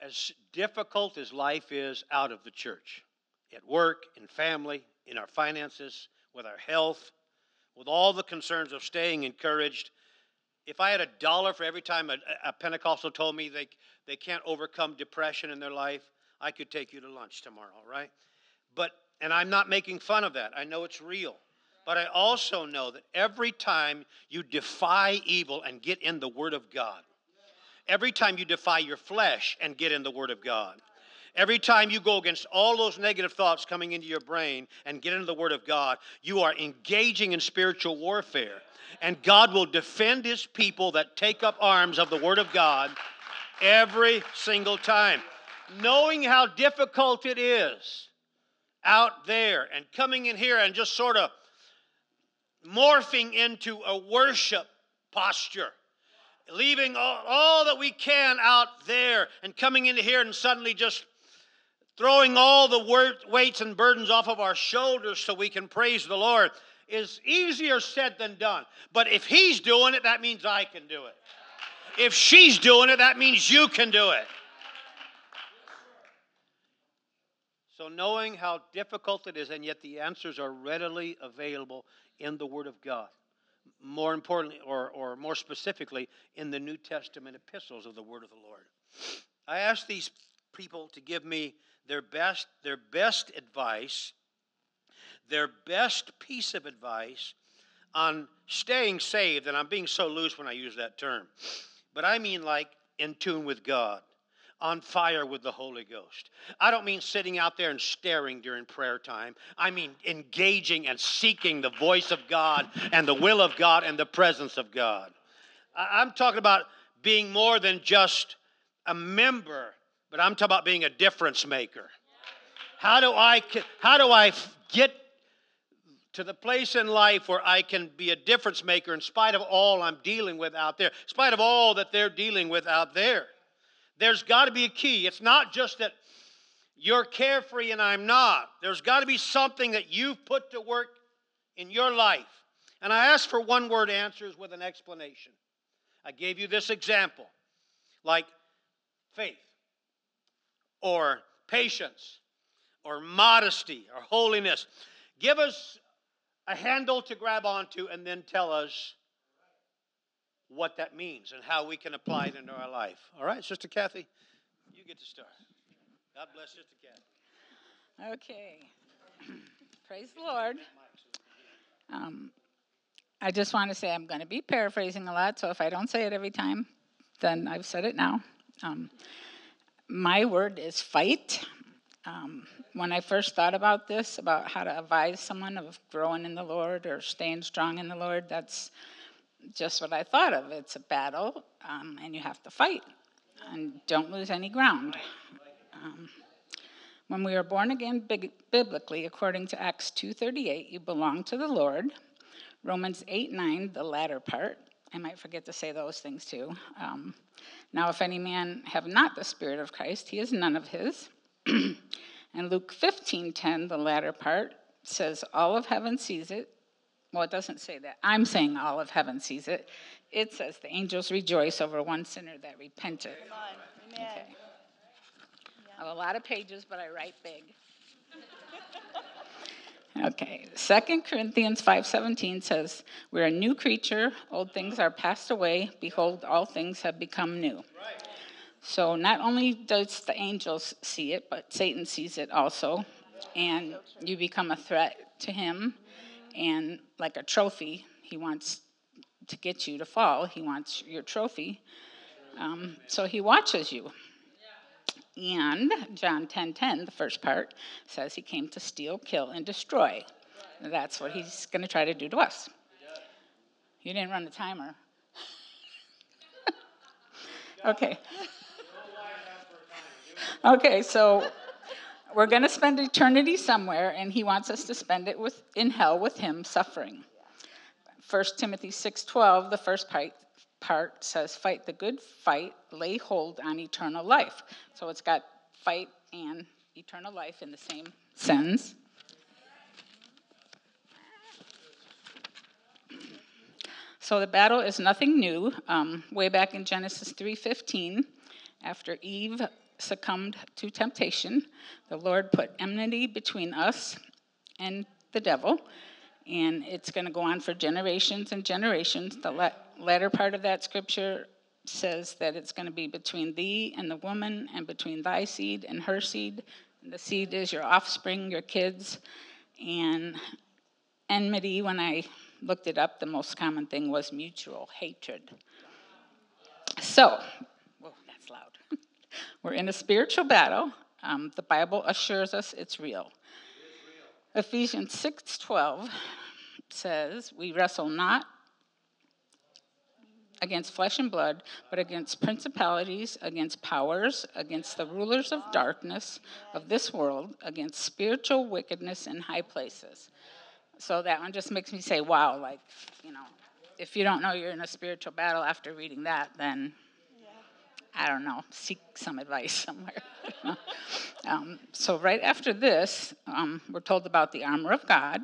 as difficult as life is out of the church, at work, in family, in our finances, with our health, with all the concerns of staying encouraged, if I had a dollar for every time a, a, Pentecostal told me they, they can't overcome depression in their life, I could take you to lunch tomorrow, right? But, and I'm not making fun of that. I know it's real. But I also know that every time you defy evil and get in the Word of God, every time you defy your flesh and get in the Word of God, every time you go against all those negative thoughts coming into your brain and get into the Word of God, you are engaging in spiritual warfare. And God will defend His people that take up arms of the Word of God every single time. Knowing how difficult it is out there and coming in here and just sort of morphing into a worship posture leaving all, all, that we can out there and coming into here and suddenly just throwing all the weights and burdens off of our shoulders so we can praise the Lord is easier said than done. But if He's doing it, that means I can do it. If she's doing it, that means you can do it. So, knowing how difficult it is, and yet the answers are readily available in the Word of God. More importantly, or, or more specifically, in the New Testament epistles of the Word of the Lord. I asked these people to give me their best, their best advice, their best piece of advice on staying saved, and I'm being so loose when I use that term, but I mean like in tune with God on fire with the Holy Ghost. I don't mean sitting out there and staring during prayer time. I mean engaging and seeking the voice of God and the will of God and the presence of God. I'm talking about being more than just a member, but I'm talking about being a difference maker. How do I how do I get to the place in life where I can be a difference maker in spite of all I'm dealing with out there, in spite of all that they're dealing with out there? There's got to be a key. It's not just that you're carefree and I'm not. There's got to be something that you've put to work in your life. And I ask for one word answers with an explanation. I gave you this example like faith or patience or modesty or holiness. Give us a handle to grab onto and then tell us what that means and how we can apply it into our life. All right, Sister Kathy, you get to start. God bless Sister Kathy. Okay. Praise the Lord. Um, I just want to say I'm going to be paraphrasing a lot, so if I don't say it every time, then I've said it now. Um, my word is fight. Um, when I first thought about this, about how to advise someone of growing in the Lord or staying strong in the Lord, that's just what I thought of. It's a battle, um, and you have to fight, and don't lose any ground. Um, when we are born again big, biblically, according to Acts 2:38, you belong to the Lord. Romans 8:9, the latter part. I might forget to say those things too. Um, now, if any man have not the Spirit of Christ, he is none of his. and Luke 15:10, the latter part, says, All of heaven sees it, well, it doesn't say that. I'm saying all of heaven sees it. It says the angels rejoice over one sinner that repented. Okay. I have a lot of pages, but I write big. okay. Second Corinthians 5:17 says, "We're a new creature; old things are passed away; behold, all things have become new." So not only does the angels see it, but Satan sees it also, and you become a threat to him and like a trophy, he wants to get you to fall. He wants your trophy. Um, so he watches you. And John 10:10, 10, 10, the first part, says he came to steal, kill, and destroy. That's what he's going to try to do to us. You didn't run the timer. okay. Okay, so we're going to spend eternity somewhere, and he wants us to spend it with, in hell with him suffering. 1 Timothy 6.12, the first part, part says, fight the good fight, lay hold on eternal life. So it's got fight and eternal life in the same sentence. So the battle is nothing new. Um, way back in Genesis 3:15, after Eve succumbed to temptation. The Lord put enmity between us and the devil, and it's going to go on for generations and generations. The la- latter part of that scripture says that it's going to be between thee and the woman, and between thy seed and her seed. The seed is your offspring, your kids. And enmity, when I looked it up, the most common thing was mutual hatred. So, whoa, that's loud. We're in a spiritual battle. Um, the Bible assures us it's real. Ephesians 6:12 says, "We wrestle not against flesh and blood, but against principalities, against powers, against the rulers of darkness of this world, against spiritual wickedness in high places." So that one just makes me say, "Wow!" Like, you know, if you don't know you're in a spiritual battle after reading that, then I don't know, seek some advice somewhere. um, so, right after this, um, we're told about the armor of God.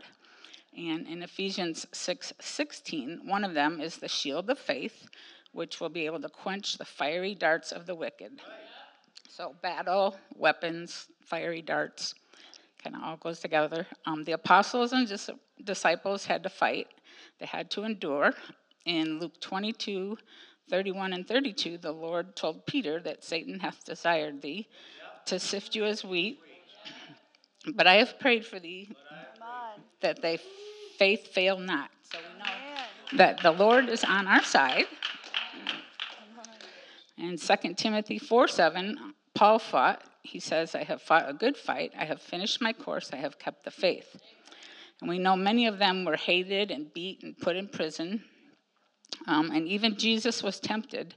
And in Ephesians 6 16, one of them is the shield of faith, which will be able to quench the fiery darts of the wicked. So, battle, weapons, fiery darts, kind of all goes together. Um, the apostles and dis- disciples had to fight, they had to endure. In Luke 22, 31 and 32, the Lord told Peter that Satan hath desired thee to sift you as wheat. But I have prayed for thee that thy faith fail not. So we know that the Lord is on our side. In 2 Timothy 4 7, Paul fought. He says, I have fought a good fight. I have finished my course. I have kept the faith. And we know many of them were hated and beat and put in prison. Um, and even Jesus was tempted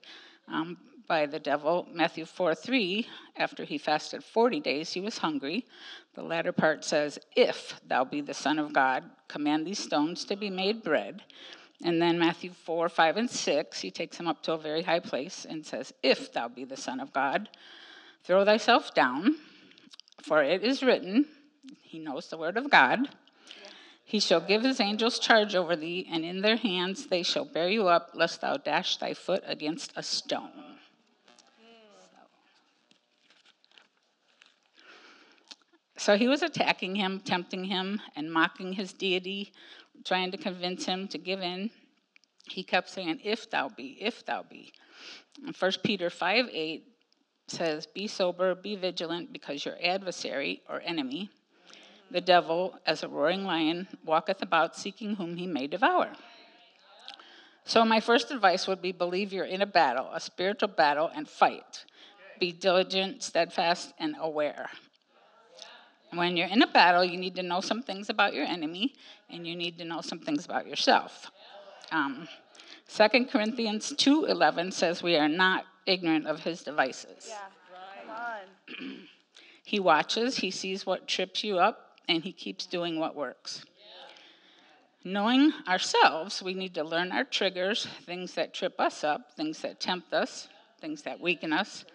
um, by the devil. Matthew 4 3, after he fasted 40 days, he was hungry. The latter part says, If thou be the Son of God, command these stones to be made bread. And then Matthew 4, 5, and 6, he takes him up to a very high place and says, If thou be the Son of God, throw thyself down, for it is written, he knows the word of God. He shall give his angels charge over thee, and in their hands they shall bear you up, lest thou dash thy foot against a stone. So he was attacking him, tempting him, and mocking his deity, trying to convince him to give in. He kept saying, If thou be, if thou be. And 1 Peter 5 8 says, Be sober, be vigilant, because your adversary or enemy, the devil, as a roaring lion, walketh about seeking whom he may devour. So, my first advice would be believe you're in a battle, a spiritual battle, and fight. Be diligent, steadfast, and aware. When you're in a battle, you need to know some things about your enemy, and you need to know some things about yourself. Um, 2 Corinthians 2.11 says we are not ignorant of his devices. Yeah, come on. He watches, he sees what trips you up, and he keeps doing what works. Knowing ourselves, we need to learn our triggers, things that trip us up, things that tempt us, things that weaken us.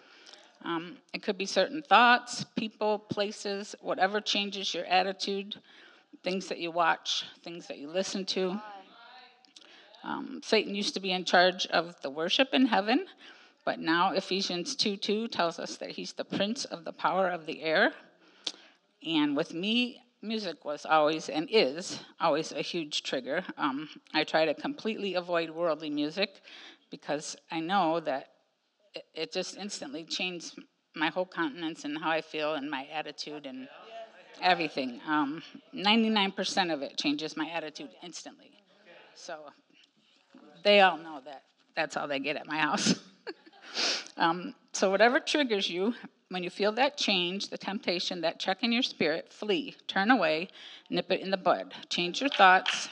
Um, it could be certain thoughts, people, places, whatever changes your attitude, things that you watch, things that you listen to. Um, Satan used to be in charge of the worship in heaven, but now Ephesians 2 2 tells us that he's the prince of the power of the air. And with me, music was always and is always a huge trigger. Um, I try to completely avoid worldly music because I know that it, it just instantly changed my whole countenance and how I feel and my attitude and everything. Um, 99% of it changes my attitude instantly. So they all know that. That's all they get at my house. um, so, whatever triggers you, when you feel that change, the temptation, that check in your spirit, flee, turn away, nip it in the bud. Change your thoughts.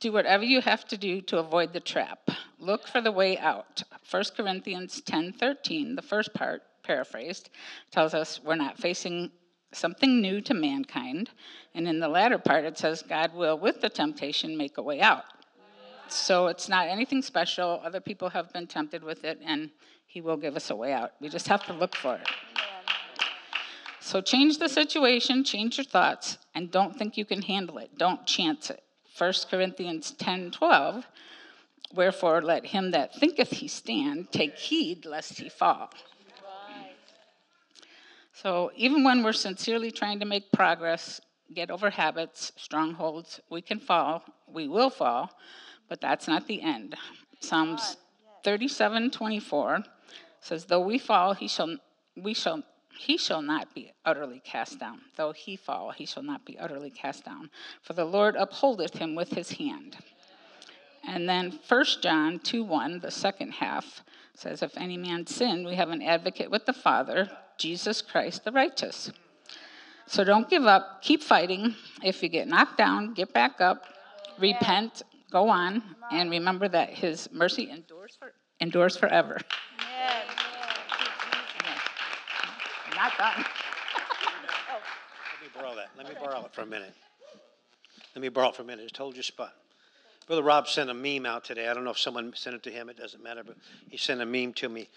Do whatever you have to do to avoid the trap. Look for the way out. 1 Corinthians 10:13, the first part, paraphrased, tells us we're not facing something new to mankind, and in the latter part it says God will with the temptation make a way out. So it's not anything special. Other people have been tempted with it, and He will give us a way out. We just have to look for it. So change the situation, change your thoughts, and don't think you can handle it. Don't chance it. 1 Corinthians 10 12 Wherefore, let him that thinketh he stand take heed lest he fall. So, even when we're sincerely trying to make progress, get over habits, strongholds, we can fall, we will fall, but that's not the end. Psalms 37 24 says, Though we fall, he shall, we shall, he shall not be utterly cast down. Though he fall, he shall not be utterly cast down. For the Lord upholdeth him with his hand. And then 1 John 2 1, the second half, says, If any man sin, we have an advocate with the Father, Jesus Christ the righteous. So don't give up, keep fighting. If you get knocked down, get back up, repent, go on, and remember that his mercy endures, for, endures forever. Yes. Not done. Let me borrow that. Let me borrow it for a minute. Let me borrow it for a minute. Just hold your spot. Brother Rob sent a meme out today. I don't know if someone sent it to him. It doesn't matter, but he sent a meme to me,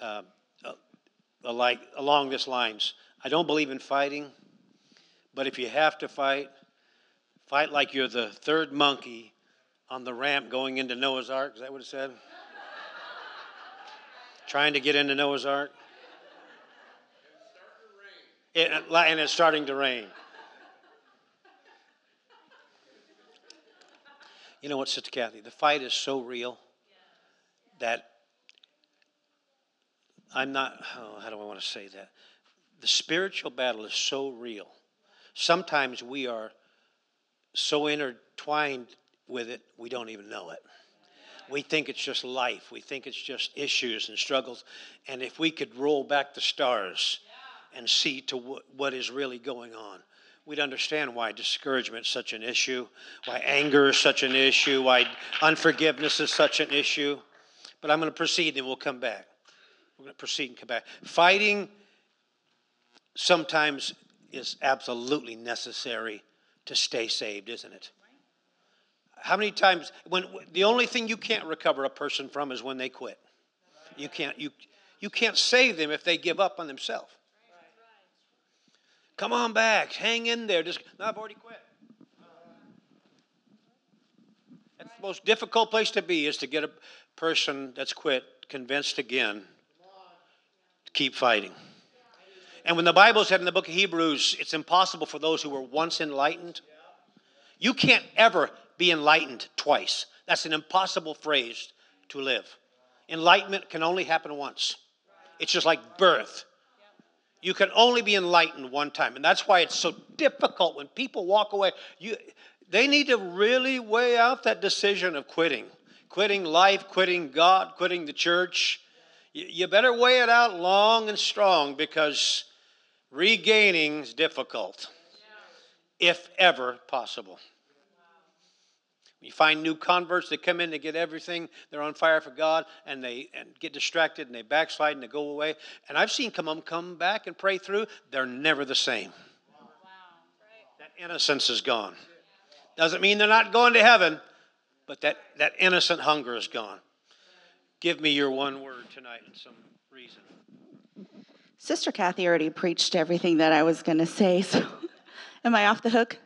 uh, uh, like along this lines. I don't believe in fighting, but if you have to fight, fight like you're the third monkey on the ramp going into Noah's Ark. Is that what it said? Trying to get into Noah's Ark. It, uh, and it's starting to rain. You know what, Sister Kathy? The fight is so real that I'm not, oh, how do I want to say that? The spiritual battle is so real. Sometimes we are so intertwined with it, we don't even know it. We think it's just life. We think it's just issues and struggles. And if we could roll back the stars and see to what, is really going on, we'd understand why discouragement is such an issue, why anger is such an issue, why unforgiveness is such an issue. But I'm going to proceed and we'll come back. We're going to proceed and come back. Fighting sometimes is absolutely necessary to stay saved, isn't it? How many times when the only thing you can't recover a person from is when they quit. You can't you you can't save them if they give up on themselves. Come on back. Hang in there. Just, no, I've already quit. That's the most difficult place to be is to get a person that's quit convinced again to keep fighting. And when the Bible said in the book of Hebrews, it's impossible for those who were once enlightened, you can't ever be enlightened twice. That's an impossible phrase to live. Enlightenment can only happen once. It's just like birth. You can only be enlightened one time. And that's why it's so difficult when people walk away. You, they need to really weigh out that decision of quitting. Quitting life, quitting God, quitting the church. You, you better weigh it out long and strong because regaining is difficult, if ever possible. You find new converts that come in to get everything. They're on fire for God and they and get distracted and they backslide and they go away. And I've seen come come back and pray through. They're never the same. Wow. That innocence is gone. Doesn't mean they're not going to heaven, but that, that innocent hunger is gone. Give me your one word tonight and some reason. Sister Kathy already preached everything that I was going to say, so am I off the hook?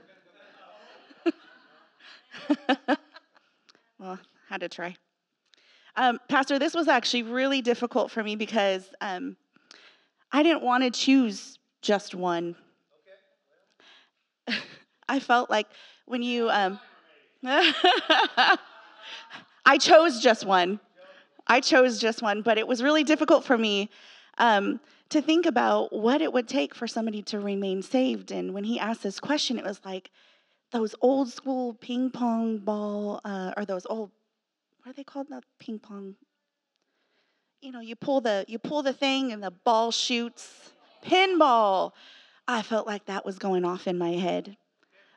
well, had to try. Um, Pastor, this was actually really difficult for me because um, I didn't want to choose just one. I felt like when you, um, I chose just one. I chose just one, but it was really difficult for me um, to think about what it would take for somebody to remain saved. And when he asked this question, it was like, those old school ping pong ball, uh, or those old, what are they called? Not ping pong. You know, you pull the you pull the thing and the ball shoots. Pinball. I felt like that was going off in my head,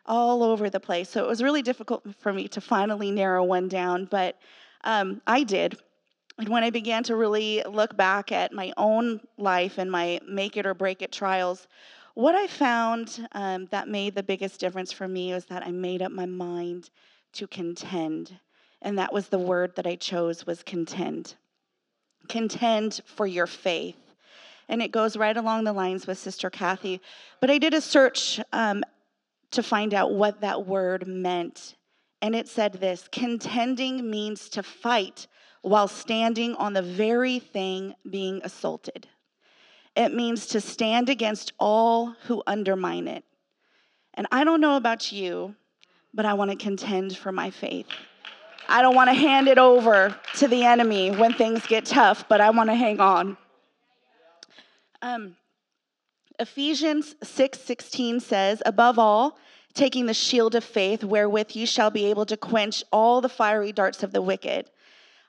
all over the place. So it was really difficult for me to finally narrow one down, but um, I did. And when I began to really look back at my own life and my make it or break it trials, what I found um, that made the biggest difference for me was that I made up my mind to contend. And that was the word that I chose was contend. Contend for your faith. And it goes right along the lines with Sister Kathy. But I did a search um, to find out what that word meant And it said this contending means to fight while standing on the very thing being assaulted. It means to stand against all who undermine it. And I don't know about you, but I want to contend for my faith. I don't want to hand it over to the enemy when things get tough, but I want to hang on. Um, Ephesians 6 16 says, Above all, taking the shield of faith, wherewith you shall be able to quench all the fiery darts of the wicked.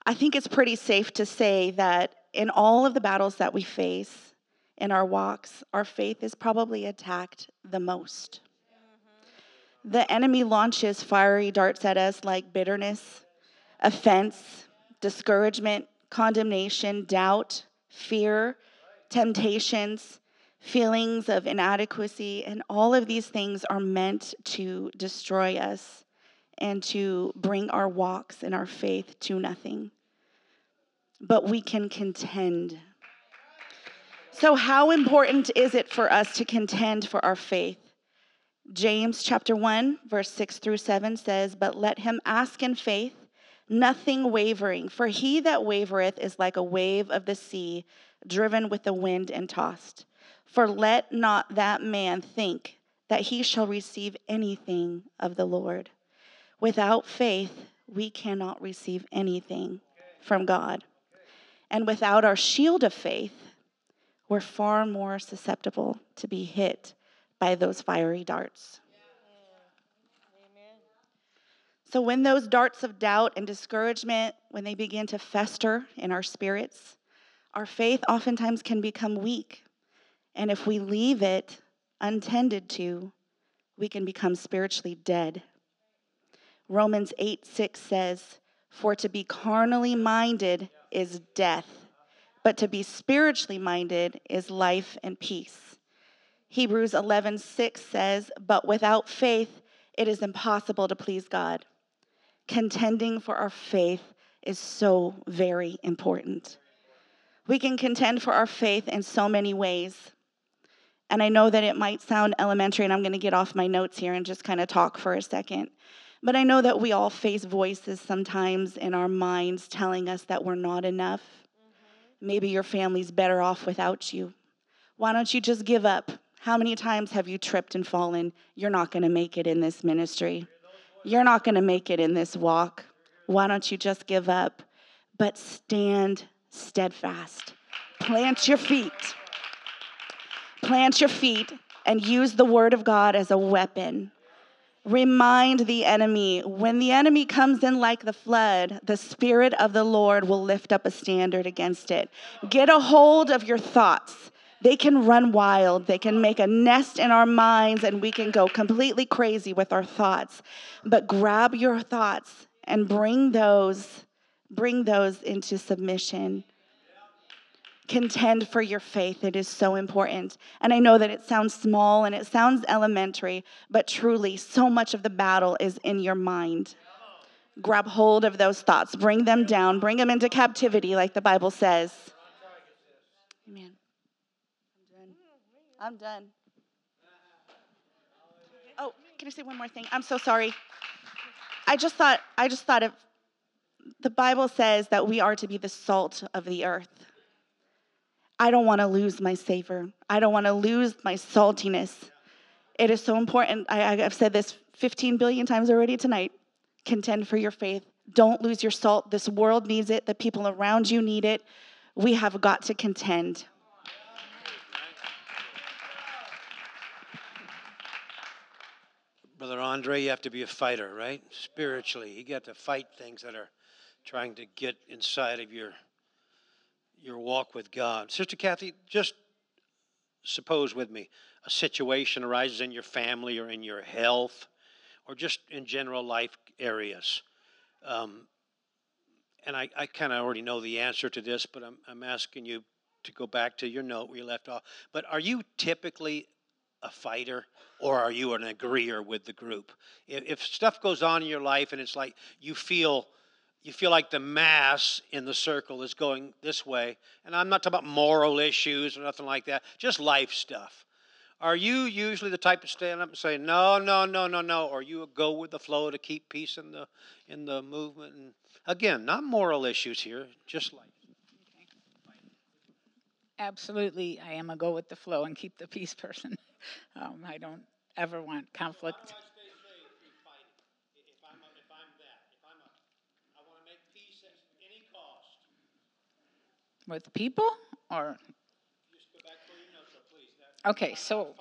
I think it's pretty safe to say that in all of the battles that we face in our walks, our faith is probably attacked the most. The enemy launches fiery darts at us like bitterness, offense, discouragement, condemnation, doubt, fear, temptations, feelings of inadequacy, and all of these things are meant to destroy us and to bring our walks and our faith to nothing. But we can contend. So, how important is it for us to contend for our faith? James chapter 1, verse 6 through 7 says, But let him ask in faith, nothing wavering, for he that wavereth is like a wave of the sea, driven with the wind and tossed. For let not that man think that he shall receive anything of the Lord. Without faith, we cannot receive anything from God. And without our shield of faith, we're far more susceptible to be hit by those fiery darts. So, when those darts of doubt and discouragement, when they begin to fester in our spirits, our faith oftentimes can become weak and if we leave it untended to, we can become spiritually dead. Romans 8 6 says, For to be carnally minded is death, but to be spiritually minded is life and peace. Hebrews 11 6 says, But without faith, it is impossible to please God. Contending for our faith is so very important. We can contend for our faith in so many ways. And I know that it might sound elementary, and I'm going to get off my notes here and just kind of talk for a second. But I know that we all face voices sometimes in our minds telling us that we're not enough. Maybe your family's better off without you. Why don't you just give up? How many times have you tripped and fallen? You're not going to make it in this ministry. You're not going to make it in this walk. Why don't you just give up? But stand steadfast. Plant your feet plant your feet and use the word of God as a weapon. Remind the enemy when the enemy comes in like the flood, the Spirit of the Lord will lift up a standard against it. Get a hold of your thoughts. They can run wild, they can make a nest in our minds, and we can go completely crazy with our thoughts. But grab your thoughts and bring those, bring those into submission contend for your faith. It is so important. And I know that it sounds small and it sounds elementary, but truly, so much of the battle is in your mind. Grab hold of those thoughts, bring them down, bring them into captivity, like the Bible says. Amen. I'm done. I'm done. Oh, can I say one more thing? I'm so sorry. I just thought I just thought of the Bible says that we are to be the salt of the earth. I don't want to lose my savor. I don't want to lose my saltiness. It is so important. I, have said this 15 billion times already tonight. Contend for your faith. Don't lose your salt. This world needs it. The people around you need it. We have got to contend. Brother Andre, you have to be a fighter, right? Spiritually, you got to fight things that are trying to get inside of your your walk with God. Sister Kathy, just suppose with me a situation arises in your family or in your health or just in general life areas. Um, and I, I kind of already know the answer to this, but I'm, I'm asking you to go back to your note where you left off. But are you typically a fighter or are you an agreeer with the group? If, if stuff goes on in your life and it's like you feel you feel like the mass in the circle is going this way. And I'm not talking about moral issues or nothing like that, just life stuff. Are you usually the type to stand up and say no, no, no, no, no, or you go with the flow to keep peace in the in the movement? And again, not moral issues here, just life. Absolutely, I am a go with the flow and keep the peace person. Um, I don't ever want conflict. With people or? Okay, so. I just need you to convince me what I'm saying to fight, to be something that I'm not people or? Okay, so.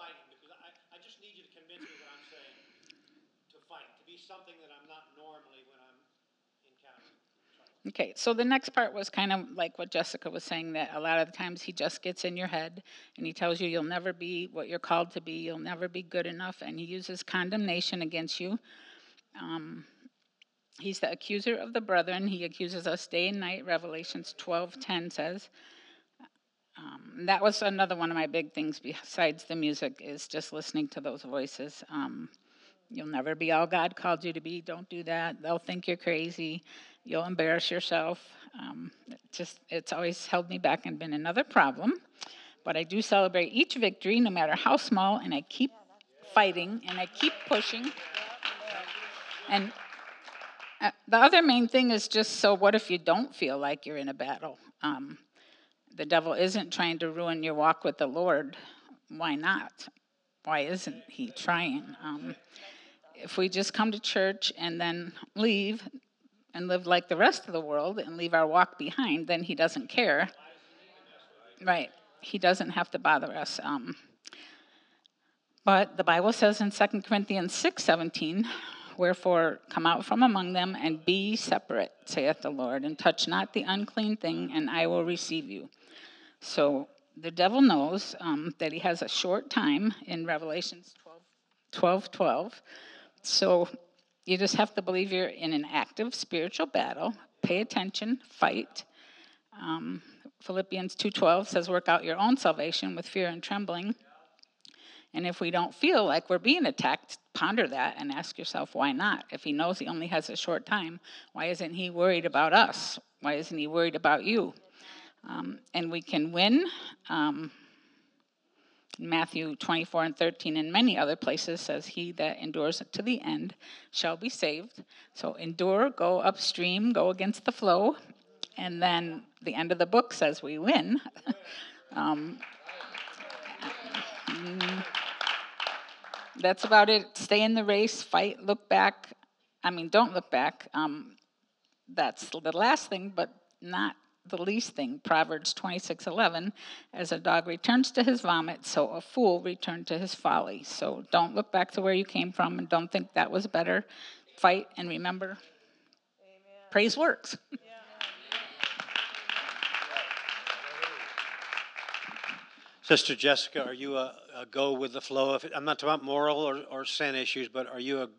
Okay, so the next part was kind of like what Jessica was saying that a lot of the times he just gets in your head and he tells you you'll never be what you're called to be, you'll never be good enough, and he uses condemnation against you. Um, he's the accuser of the brethren. He accuses us day and night. Revelations 12:10 says. Um, that was another one of my big things besides the music is just listening to those voices. Um, you'll never be all God called you to be. Don't do that. They'll think you're crazy. You'll embarrass yourself. Um, it just it's always held me back and been another problem. But I do celebrate each victory, no matter how small, and I keep fighting and I keep pushing. And the other main thing is just so what if you don't feel like you're in a battle? Um, the devil isn't trying to ruin your walk with the Lord. Why not? Why isn't he trying? Um, if we just come to church and then leave and live like the rest of the world and leave our walk behind, then he doesn't care. Right. He doesn't have to bother us. Um, but the Bible says in 2 Corinthians 6 17, Wherefore, come out from among them and be separate, saith the Lord, and touch not the unclean thing, and I will receive you. So the devil knows um, that he has a short time in Revelations 12, 12 12. So you just have to believe you're in an active spiritual battle. Pay attention, fight. Um, Philippians 2:12 says, "Work out your own salvation with fear and trembling." And if we don't feel like we're being attacked, ponder that and ask yourself, why not? If he knows he only has a short time, why isn't he worried about us? Why isn't he worried about you? Um, and we can win. Um, Matthew 24 and 13 and many other places says, He that endures to the end shall be saved. So endure, go upstream, go against the flow. And then the end of the book says we win. um, mm, that's about it. Stay in the race, fight, look back. I mean, don't look back. Um, that's the last thing, but not the least thing. Proverbs 26 11. As a dog returns to his vomit, so a fool returned to his folly. So don't look back to where you came from and don't think that was better. Fight and remember, Amen. praise works. Yeah. Sister Jessica, are you a, a, go with the flow? I'm not talking about moral or, or sin issues, but are you a,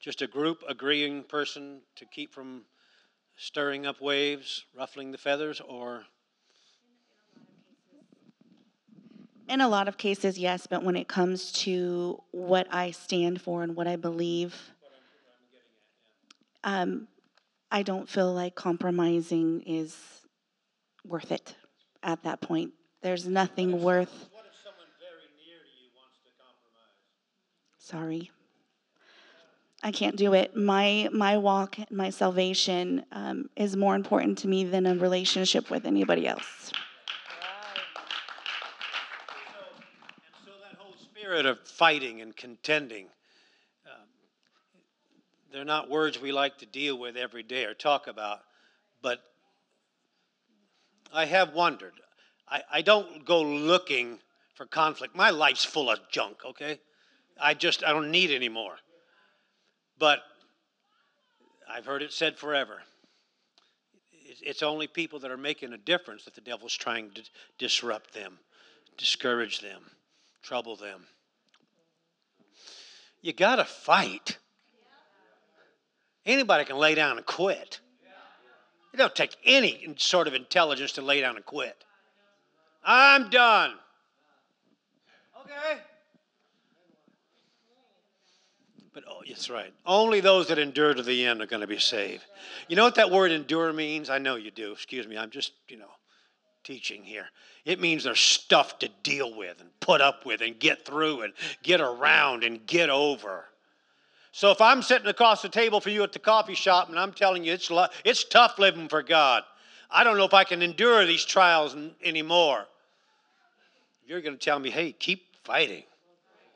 just a group agreeing person to keep from stirring up waves, ruffling the feathers, or? In a lot of cases, yes, but when it comes to what I stand for and what I believe, um, I don't feel like compromising is worth it at that point. There's nothing worth. What if someone very near to you wants to compromise? Sorry. I can't do it. My my walk, my salvation um, is more important to me than a relationship with anybody else. So, so that whole spirit of fighting and contending, um, they're not words we like to deal with every day or talk about, but I have wondered. I, I don't go looking for conflict. My life's full of junk, okay? I just, I don't need any more. But I've heard it said forever. It's only people that are making a difference that the devil's trying to disrupt them, discourage them, trouble them. You got to fight. Anybody can lay down and quit. It don't take any sort of intelligence to lay down and quit. I'm done. Okay. But oh, that's right. Only those that endure to the end are going to be saved. You know what that word endure means? I know you do. Excuse me. I'm just, you know, teaching here. It means there's stuff to deal with and put up with and get through and get around and get over. So if I'm sitting across the table for you at the coffee shop and I'm telling you it's, it's tough living for God, I don't know if I can endure these trials anymore. You're going to tell me, hey, keep fighting.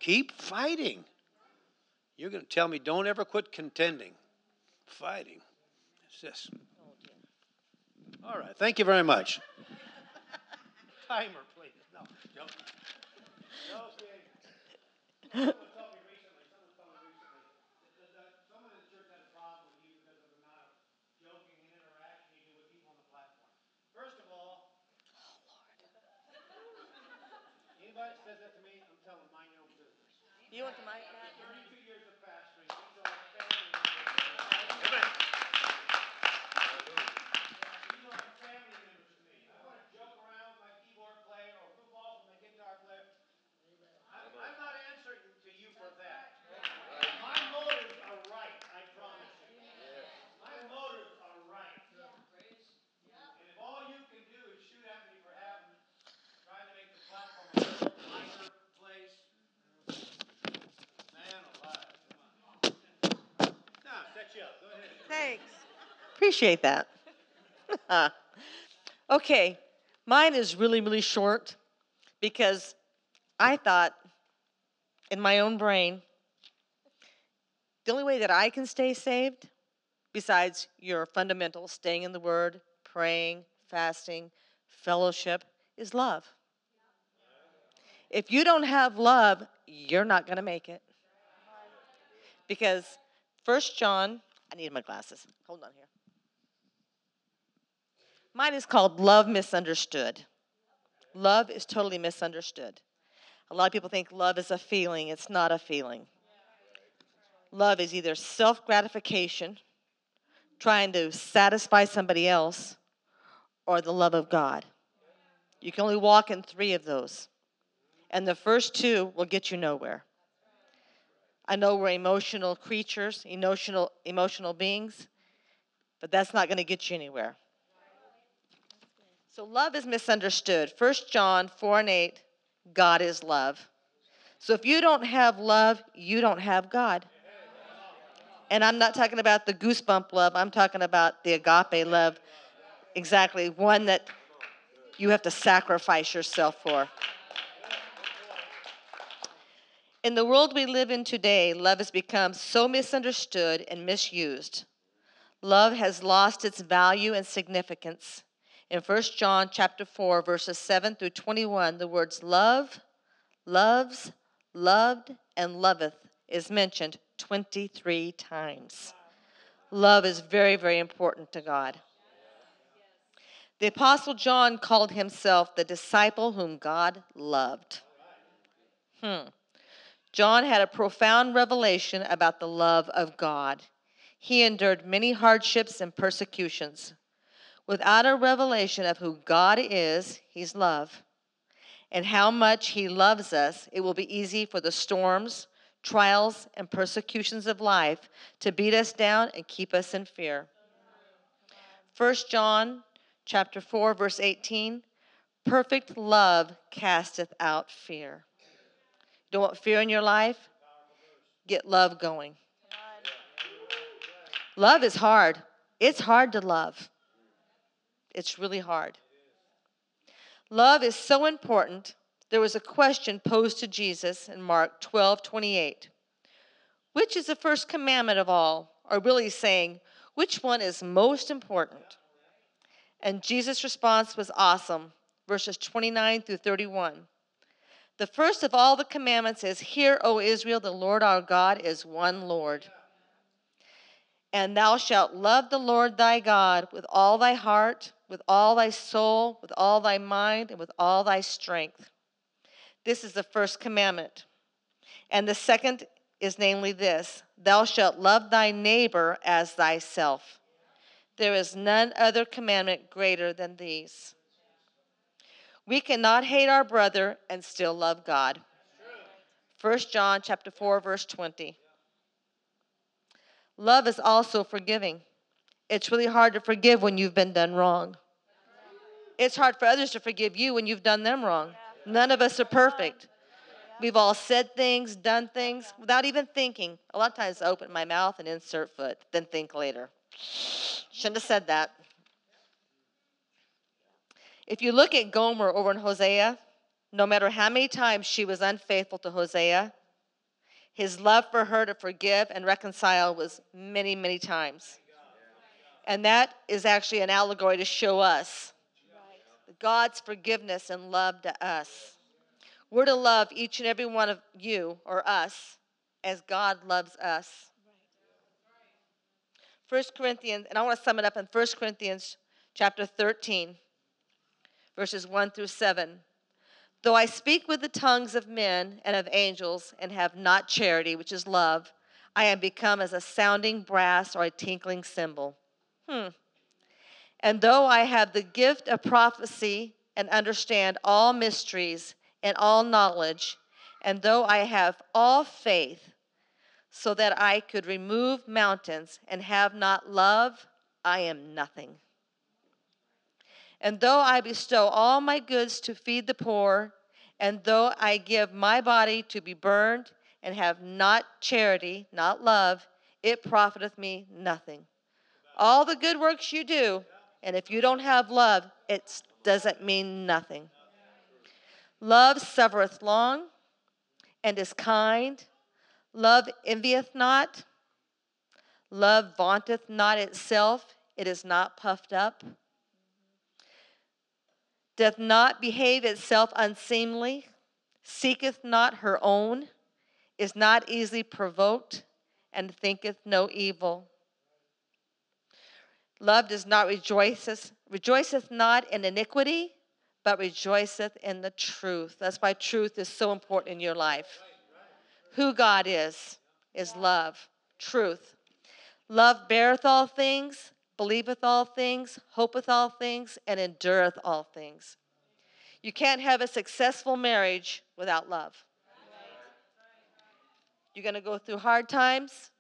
Keep fighting. You're going to tell me, don't ever quit contending. Fighting. It's this. All right. Thank you very much. Timer, please. No, joking. You want the mic back? 32 years of pastoring. These are family members. These are family members to me. I want to joke around with my keyboard player or goofball with my guitar player. I'm, I'm not answering to you for that. My motives are right, I promise you. My motives are right. And if all you can do is shoot at me for having, trying to make the platform a minor Thanks. Appreciate that. okay, mine is really, really short because I thought in my own brain, the only way that I can stay saved, besides your fundamentals, staying in the Word, praying, fasting, fellowship, is love. If you don't have love, you're not going to make it. Because First John, I need my glasses. Hold on here. Mine is called Love Misunderstood. Love is totally misunderstood. A lot of people think love is a feeling. It's not a feeling. Love is either self gratification, trying to satisfy somebody else, or the love of God. You can only walk in three of those. And the first two will get you nowhere. I know we're emotional creatures, emotional, emotional beings, but that's not going to get you anywhere. So love is misunderstood. 1 John 4 and 8, God is love. So if you don't have love, you don't have God. And I'm not talking about the goosebump love, I'm talking about the agape love. Exactly, one that you have to sacrifice yourself for. In the world we live in today, love has become so misunderstood and misused. Love has lost its value and significance. In 1 John chapter 4 verses 7 through 21, the words love, loves, loved and loveth is mentioned 23 times. Love is very very important to God. The apostle John called himself the disciple whom God loved. Hmm. John had a profound revelation about the love of God. He endured many hardships and persecutions. Without a revelation of who God is, He's love, and how much He loves us, it will be easy for the storms, trials, and persecutions of life to beat us down and keep us in fear. 1 John chapter 4 verse 18 perfect love casteth out fear don't want fear in your life? Get love going. Love is hard. It's hard to love. It's really hard. Love is so important. There was a question posed to Jesus in Mark 12 28. Which is the first commandment of all? Or really saying, which one is most important? And Jesus' response was awesome, verses 29 through 31. The first of all the commandments is Hear, O Israel, the Lord our God is one Lord. And thou shalt love the Lord thy God with all thy heart, with all thy soul, with all thy mind, and with all thy strength. This is the first commandment. And the second is namely this Thou shalt love thy neighbor as thyself. There is none other commandment greater than these. We cannot hate our brother and still love God. 1 John chapter 4 verse 20. Love is also forgiving. It's really hard to forgive when you've been done wrong. It's hard for others to forgive you when you've done them wrong. None of us are perfect. We've all said things, done things without even thinking. A lot of times I open my mouth and insert foot, then think later. Shouldn't have said that. If you look at Gomer over in Hosea, no matter how many times she was unfaithful to Hosea, his love for her to forgive and reconcile was many, many times. And that is actually an allegory to show us God's forgiveness and love to us. We're to love each and every one of you or us as God loves us. 1 Corinthians, and I want to sum it up in 1 Corinthians chapter 13, verses 1 through 7. Though I speak with the tongues of men and of angels and have not charity, which is love, I am become as a sounding brass or a tinkling cymbal. Hmm. And though I have the gift of prophecy and understand all mysteries and all knowledge, and though I have all faith so that I could remove mountains and have not love, I am nothing. And though I bestow all my goods to feed the poor, and though I give my body to be burned and have not charity, not love, it profiteth me nothing. All the good works you do, and if you don't have love, it doesn't mean nothing. Love suffereth long and is kind. Love envieth not. Love vaunteth not itself. It is not puffed up doth not behave itself unseemly, seeketh not her own, is not easily provoked, and thinketh no evil. Love does not rejoiceth, rejoiceth not in iniquity, but rejoiceth in the truth. That's why truth is so important in your life. Who God is, is love, truth. Love beareth all things, believeth all things, hopeth all things, and endureth all things. You can't have a successful marriage without love. You're going to go through hard times.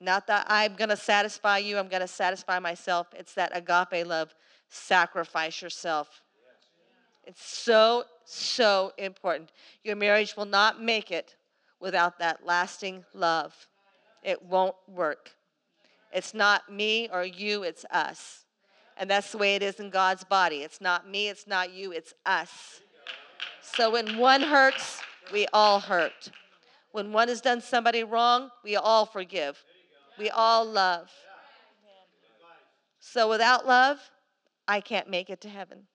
Not that I'm going to satisfy you, I'm going to satisfy myself. It's that agape love. Sacrifice yourself. It's so, so important. Your marriage will not make it without that lasting love. It won't work. It's not me or you, it's us. And that's the way it is in God's body. It's not me, it's not you, it's us. So when one hurts, we all hurt. When one has done somebody wrong, we all forgive. We all love. So without love, I can't make it to heaven.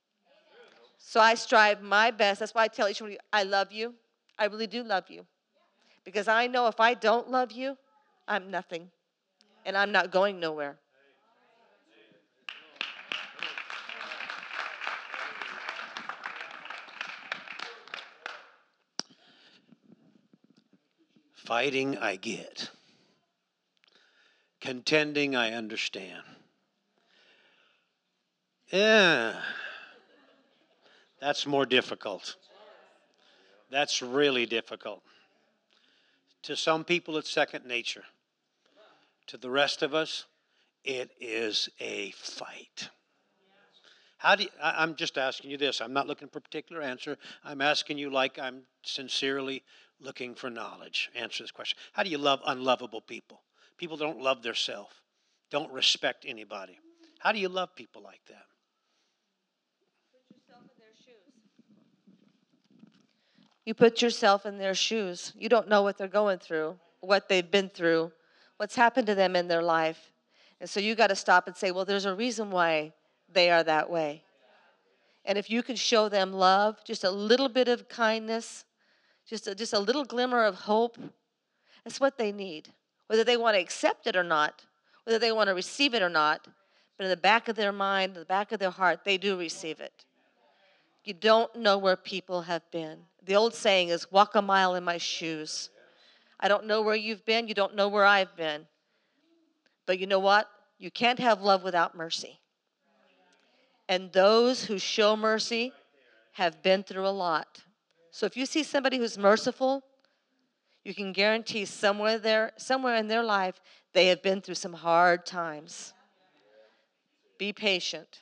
So I strive my best. That's why I tell each one of you, I love you. I really do love you. Because I know if I don't love you, I'm nothing and I'm not going nowhere. Fighting, I get. Contending, I understand. Yeah. That's more difficult. That's really difficult. To some people, it's second nature. To the rest of us, it is a fight. How do you, I, am just asking you this. I'm not looking for a particular answer. I'm asking you like I'm sincerely looking for knowledge. Answer this question. How do you love unlovable people? People don't love themselves, don't respect anybody. How do you love people like that? You put yourself in their shoes. You don't know what they're going through, what they've been through, what's happened to them in their life. And so you got to stop and say, well, there's a reason why they are that way. And if you can show them love, just a little bit of kindness, just a, just a little glimmer of hope, that's what they need. Whether they want to accept it or not, whether they want to receive it or not, but in the back of their mind, in the back of their heart, they do receive it. You don't know where people have been. The old saying is, walk a mile in my shoes. I don't know where you've been. You don't know where I've been. But you know what? You can't have love without mercy. And those who show mercy have been through a lot. So if you see somebody who's merciful, you can guarantee somewhere there, somewhere in their life, they have been through some hard times. Be patient.